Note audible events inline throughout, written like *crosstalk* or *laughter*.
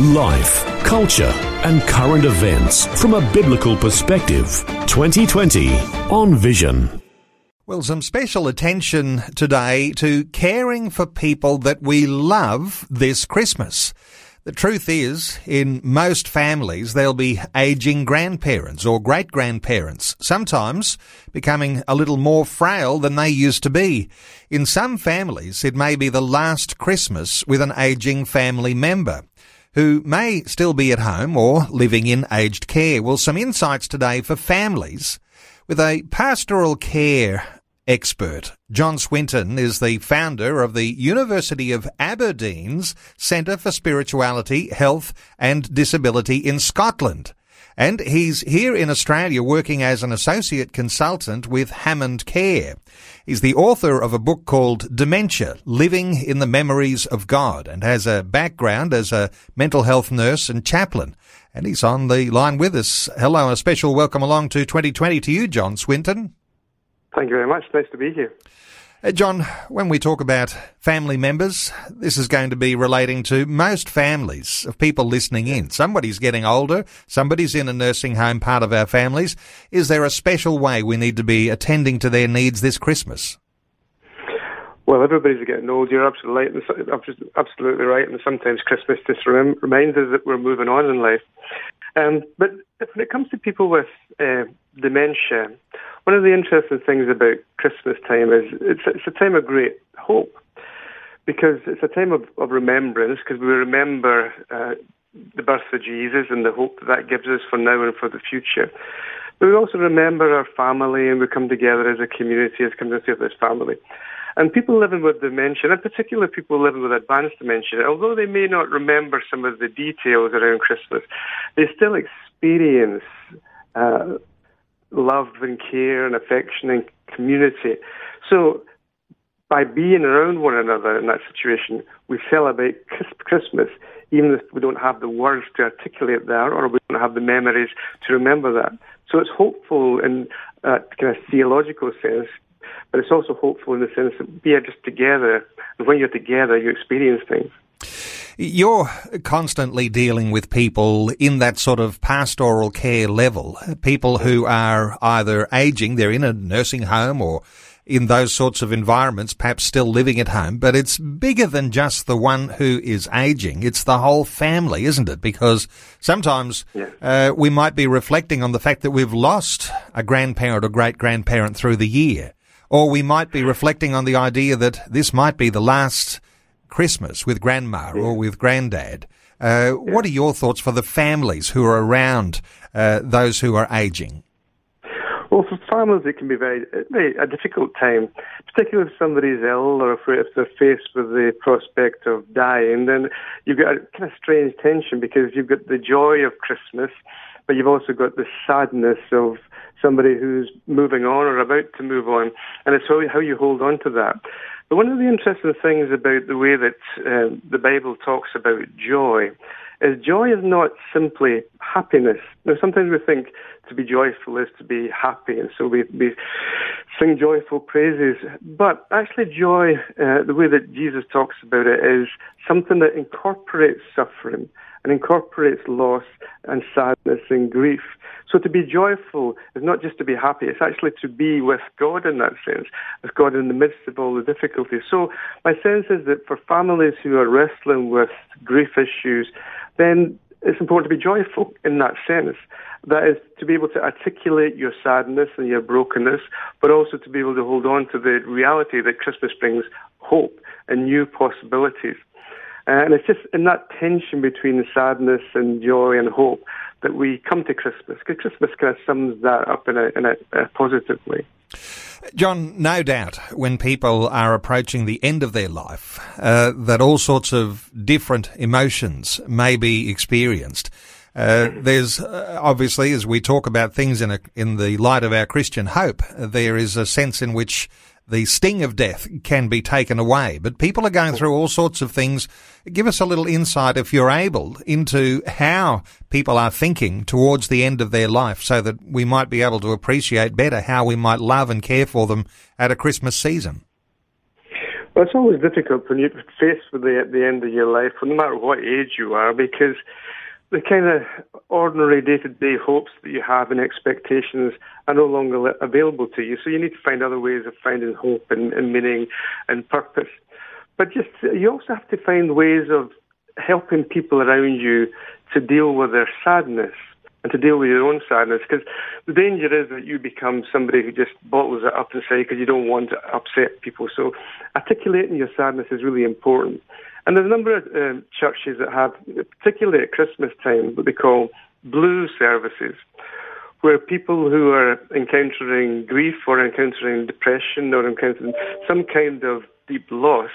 Life, culture, and current events from a biblical perspective. 2020 on Vision. Well, some special attention today to caring for people that we love this Christmas. The truth is, in most families, there'll be aging grandparents or great grandparents, sometimes becoming a little more frail than they used to be. In some families, it may be the last Christmas with an aging family member who may still be at home or living in aged care. Well, some insights today for families with a pastoral care expert. John Swinton is the founder of the University of Aberdeen's Centre for Spirituality, Health and Disability in Scotland. And he's here in Australia working as an associate consultant with Hammond Care. He's the author of a book called Dementia, Living in the Memories of God, and has a background as a mental health nurse and chaplain. And he's on the line with us. Hello, a special welcome along to 2020 to you, John Swinton. Thank you very much. Nice to be here. Uh, John, when we talk about family members, this is going to be relating to most families of people listening in. Somebody's getting older, somebody's in a nursing home, part of our families. Is there a special way we need to be attending to their needs this Christmas? Well, everybody's getting old. You're absolutely right. Absolutely right. And sometimes Christmas just reminds us that we're moving on in life. Um, but when it comes to people with uh, dementia, one of the interesting things about Christmas time is it's, it's a time of great hope because it's a time of, of remembrance because we remember uh, the birth of Jesus and the hope that that gives us for now and for the future. But we also remember our family and we come together as a community, as a community of this family. And people living with dementia, in particular people living with advanced dementia, although they may not remember some of the details around Christmas, they still experience uh, love and care and affection and community. So by being around one another in that situation, we celebrate Christmas, even if we don't have the words to articulate that or we don't have the memories to remember that. So it's hopeful in that kind of theological sense, but it's also hopeful in the sense that we are just together, and when you're together, you experience things. You're constantly dealing with people in that sort of pastoral care level, people who are either aging, they're in a nursing home or in those sorts of environments, perhaps still living at home, but it's bigger than just the one who is aging. It's the whole family, isn't it? Because sometimes yeah. uh, we might be reflecting on the fact that we've lost a grandparent or great grandparent through the year. Or we might be reflecting on the idea that this might be the last Christmas with grandma yeah. or with granddad. Uh, yeah. What are your thoughts for the families who are around uh, those who are aging? Well, for families, it can be very, very a difficult time, particularly if somebody's ill or if, if they're faced with the prospect of dying. Then you've got a kind of strange tension because you've got the joy of Christmas, but you've also got the sadness of somebody who's moving on or about to move on, and it's how, how you hold on to that. But one of the interesting things about the way that uh, the Bible talks about joy is joy is not simply happiness. Now, sometimes we think to be joyful is to be happy, and so we, we sing joyful praises. But actually, joy, uh, the way that Jesus talks about it, is something that incorporates suffering and incorporates loss and sadness and grief. So to be joyful is not just to be happy, it's actually to be with God in that sense, with God in the midst of all the difficulties. So my sense is that for families who are wrestling with grief issues, then it's important to be joyful in that sense. That is to be able to articulate your sadness and your brokenness, but also to be able to hold on to the reality that Christmas brings hope and new possibilities. And it's just in that tension between sadness and joy and hope that we come to Christmas, because Christmas kind of sums that up in a, in a, a positive way. John, no doubt when people are approaching the end of their life, uh, that all sorts of different emotions may be experienced. Uh, there's uh, obviously, as we talk about things in a, in the light of our Christian hope, there is a sense in which the sting of death can be taken away. But people are going through all sorts of things. Give us a little insight, if you're able, into how people are thinking towards the end of their life so that we might be able to appreciate better how we might love and care for them at a Christmas season. Well, it's always difficult when you're faced with the, the end of your life, no matter what age you are, because the kind of ordinary day to day hopes that you have and expectations are no longer available to you. So you need to find other ways of finding hope and, and meaning and purpose. But just you also have to find ways of helping people around you to deal with their sadness and to deal with your own sadness. Because the danger is that you become somebody who just bottles it up inside because you don't want to upset people. So articulating your sadness is really important. And there's a number of um, churches that have, particularly at Christmas time, what they call blue services, where people who are encountering grief or encountering depression or encountering some kind of deep loss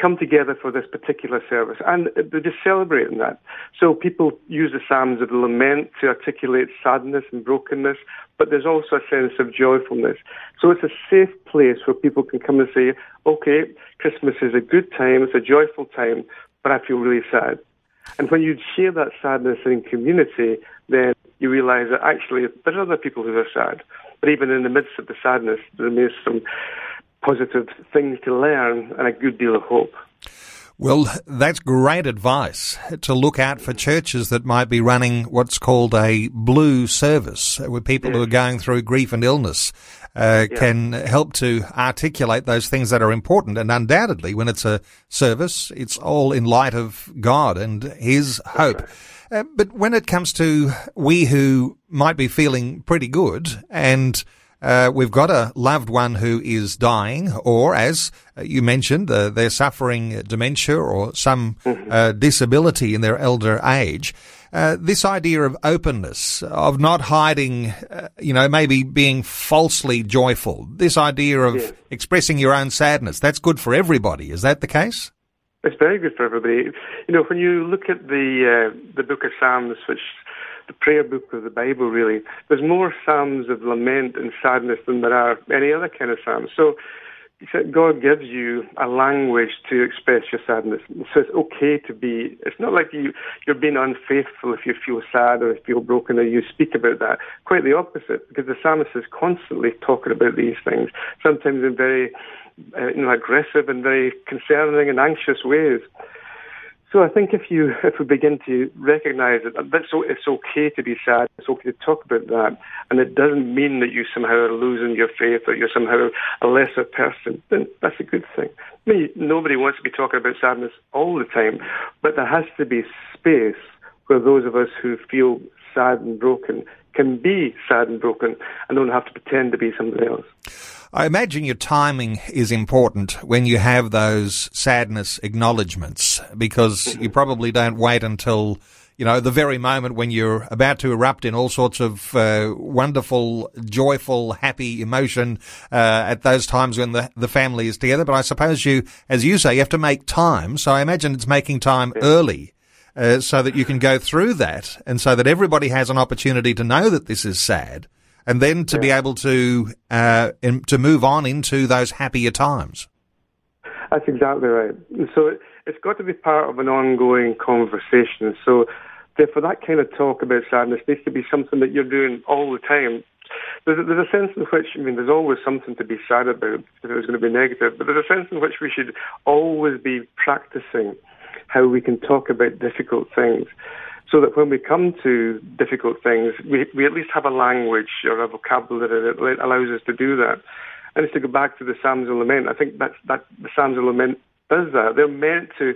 come together for this particular service and they're just celebrating that. So people use the Psalms of lament to articulate sadness and brokenness, but there's also a sense of joyfulness. So it's a safe place where people can come and say, okay, Christmas is a good time, it's a joyful time, but I feel really sad. And when you share that sadness in community, then you realize that actually there are other people who are sad. But even in the midst of the sadness, there remains some positive things to learn and a good deal of hope. Well, that's great advice to look out for churches that might be running what's called a blue service, where people who are going through grief and illness uh, yeah. can help to articulate those things that are important. And undoubtedly, when it's a service, it's all in light of God and His hope. Right. Uh, but when it comes to we who might be feeling pretty good and uh, we've got a loved one who is dying, or as you mentioned, uh, they're suffering dementia or some mm-hmm. uh, disability in their elder age. Uh, this idea of openness, of not hiding, uh, you know, maybe being falsely joyful, this idea of yes. expressing your own sadness, that's good for everybody. Is that the case? It's very good for everybody. You know, when you look at the uh, the Book of Psalms, which the prayer book of the Bible, really. There's more psalms of lament and sadness than there are any other kind of psalms. So God gives you a language to express your sadness. So it's okay to be, it's not like you, you're being unfaithful if you feel sad or if you feel broken or you speak about that. Quite the opposite, because the psalmist is constantly talking about these things, sometimes in very uh, you know, aggressive and very concerning and anxious ways. So I think if you *laughs* if we begin to recognise that that's so, it's okay to be sad, it's okay to talk about that, and it doesn't mean that you somehow are losing your faith or you're somehow a lesser person, then that's a good thing. I mean, nobody wants to be talking about sadness all the time, but there has to be space where those of us who feel sad and broken can be sad and broken and don't have to pretend to be somebody else. I imagine your timing is important when you have those sadness acknowledgements because mm-hmm. you probably don't wait until you know, the very moment when you're about to erupt in all sorts of uh, wonderful, joyful, happy emotion uh, at those times when the, the family is together. But I suppose you, as you say, you have to make time. So I imagine it's making time early uh, so that you can go through that and so that everybody has an opportunity to know that this is sad and then to yeah. be able to uh, in, to move on into those happier times. That's exactly right. So it, has got to be part of an ongoing conversation. So for that kind of talk about sadness needs to be something that you're doing all the time. There's a, there's a sense in which, I mean, there's always something to be sad about if it was going to be negative, but there's a sense in which we should always be practicing how we can talk about difficult things so that when we come to difficult things, we, we at least have a language or a vocabulary that allows us to do that. And it's to go back to the Psalms of Lament. I think that's, that the Psalms of Lament does that. They're meant to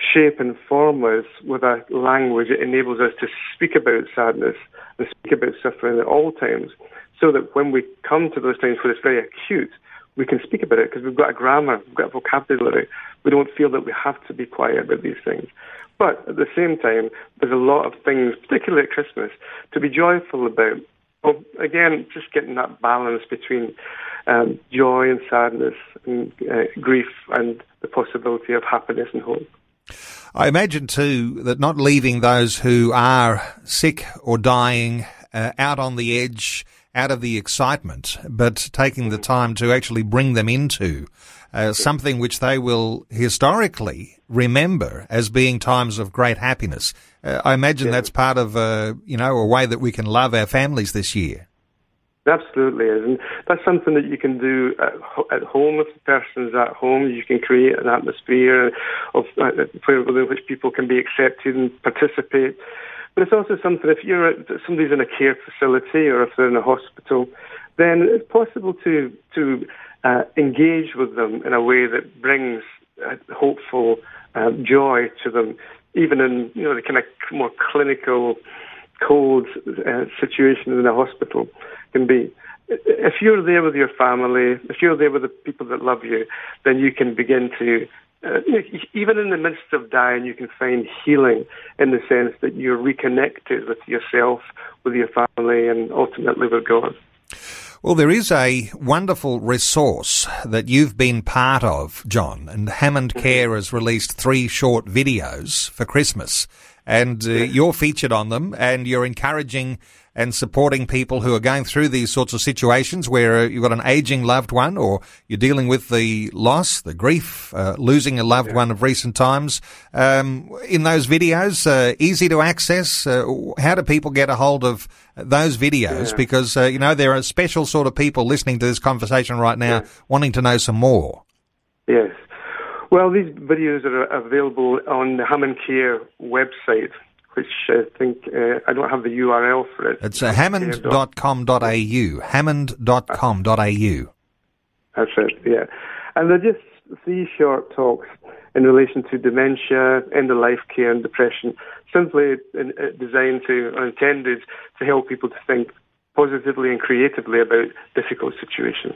shape and form us with a language that enables us to speak about sadness and speak about suffering at all times, so that when we come to those times where it's very acute, we can speak about it because we've got a grammar, we've got a vocabulary. We don't feel that we have to be quiet about these things. But at the same time, there's a lot of things, particularly at Christmas, to be joyful about. Well, again, just getting that balance between um, joy and sadness and uh, grief and the possibility of happiness and hope. I imagine too that not leaving those who are sick or dying uh, out on the edge, out of the excitement, but taking the time to actually bring them into uh, something which they will historically remember as being times of great happiness. Uh, I imagine yeah. that's part of, uh, you know, a way that we can love our families this year. Absolutely is, and that's something that you can do at, at home if the person is at home. You can create an atmosphere of uh, within which people can be accepted and participate. But it's also something if you're somebody's in a care facility or if they're in a hospital, then it's possible to to uh, engage with them in a way that brings uh, hopeful uh, joy to them, even in you know the kind of more clinical, cold uh, situation in a hospital can be. If you're there with your family, if you're there with the people that love you, then you can begin to, uh, even in the midst of dying, you can find healing in the sense that you're reconnected with yourself, with your family, and ultimately with God. Well, there is a wonderful resource that you've been part of, John, and Hammond mm-hmm. Care has released three short videos for Christmas, and uh, you're featured on them, and you're encouraging and supporting people who are going through these sorts of situations where uh, you've got an aging loved one or you're dealing with the loss, the grief, uh, losing a loved yeah. one of recent times. Um, in those videos, uh, easy to access. Uh, how do people get a hold of those videos? Yeah. Because, uh, you know, there are special sort of people listening to this conversation right now yeah. wanting to know some more. Yes. Well, these videos are available on the Hammond Care website which I think uh, I don't have the URL for it. It's uh, hammond.com.au. Hammond.com.au. That's it, yeah. And they're just three short talks in relation to dementia, end of life care, and depression, simply uh, designed to, or intended to help people to think positively and creatively about difficult situations.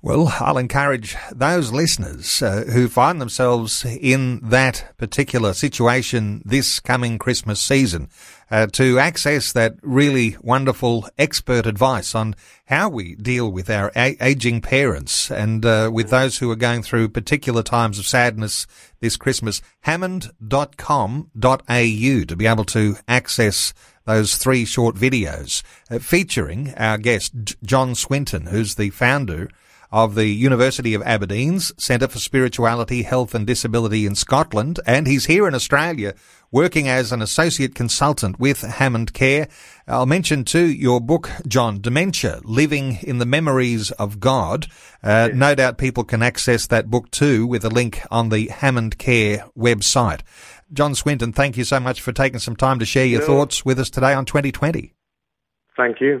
Well, I'll encourage those listeners uh, who find themselves in that particular situation this coming Christmas season uh, to access that really wonderful expert advice on how we deal with our a- aging parents and uh, with those who are going through particular times of sadness this Christmas. Hammond.com.au to be able to access those three short videos uh, featuring our guest, John Swinton, who's the founder of the University of Aberdeen's Centre for Spirituality, Health and Disability in Scotland, and he's here in Australia working as an associate consultant with Hammond Care. I'll mention too your book, John, Dementia, Living in the Memories of God. Uh, yes. No doubt people can access that book too with a link on the Hammond Care website. John Swinton, thank you so much for taking some time to share your thoughts with us today on 2020. Thank you.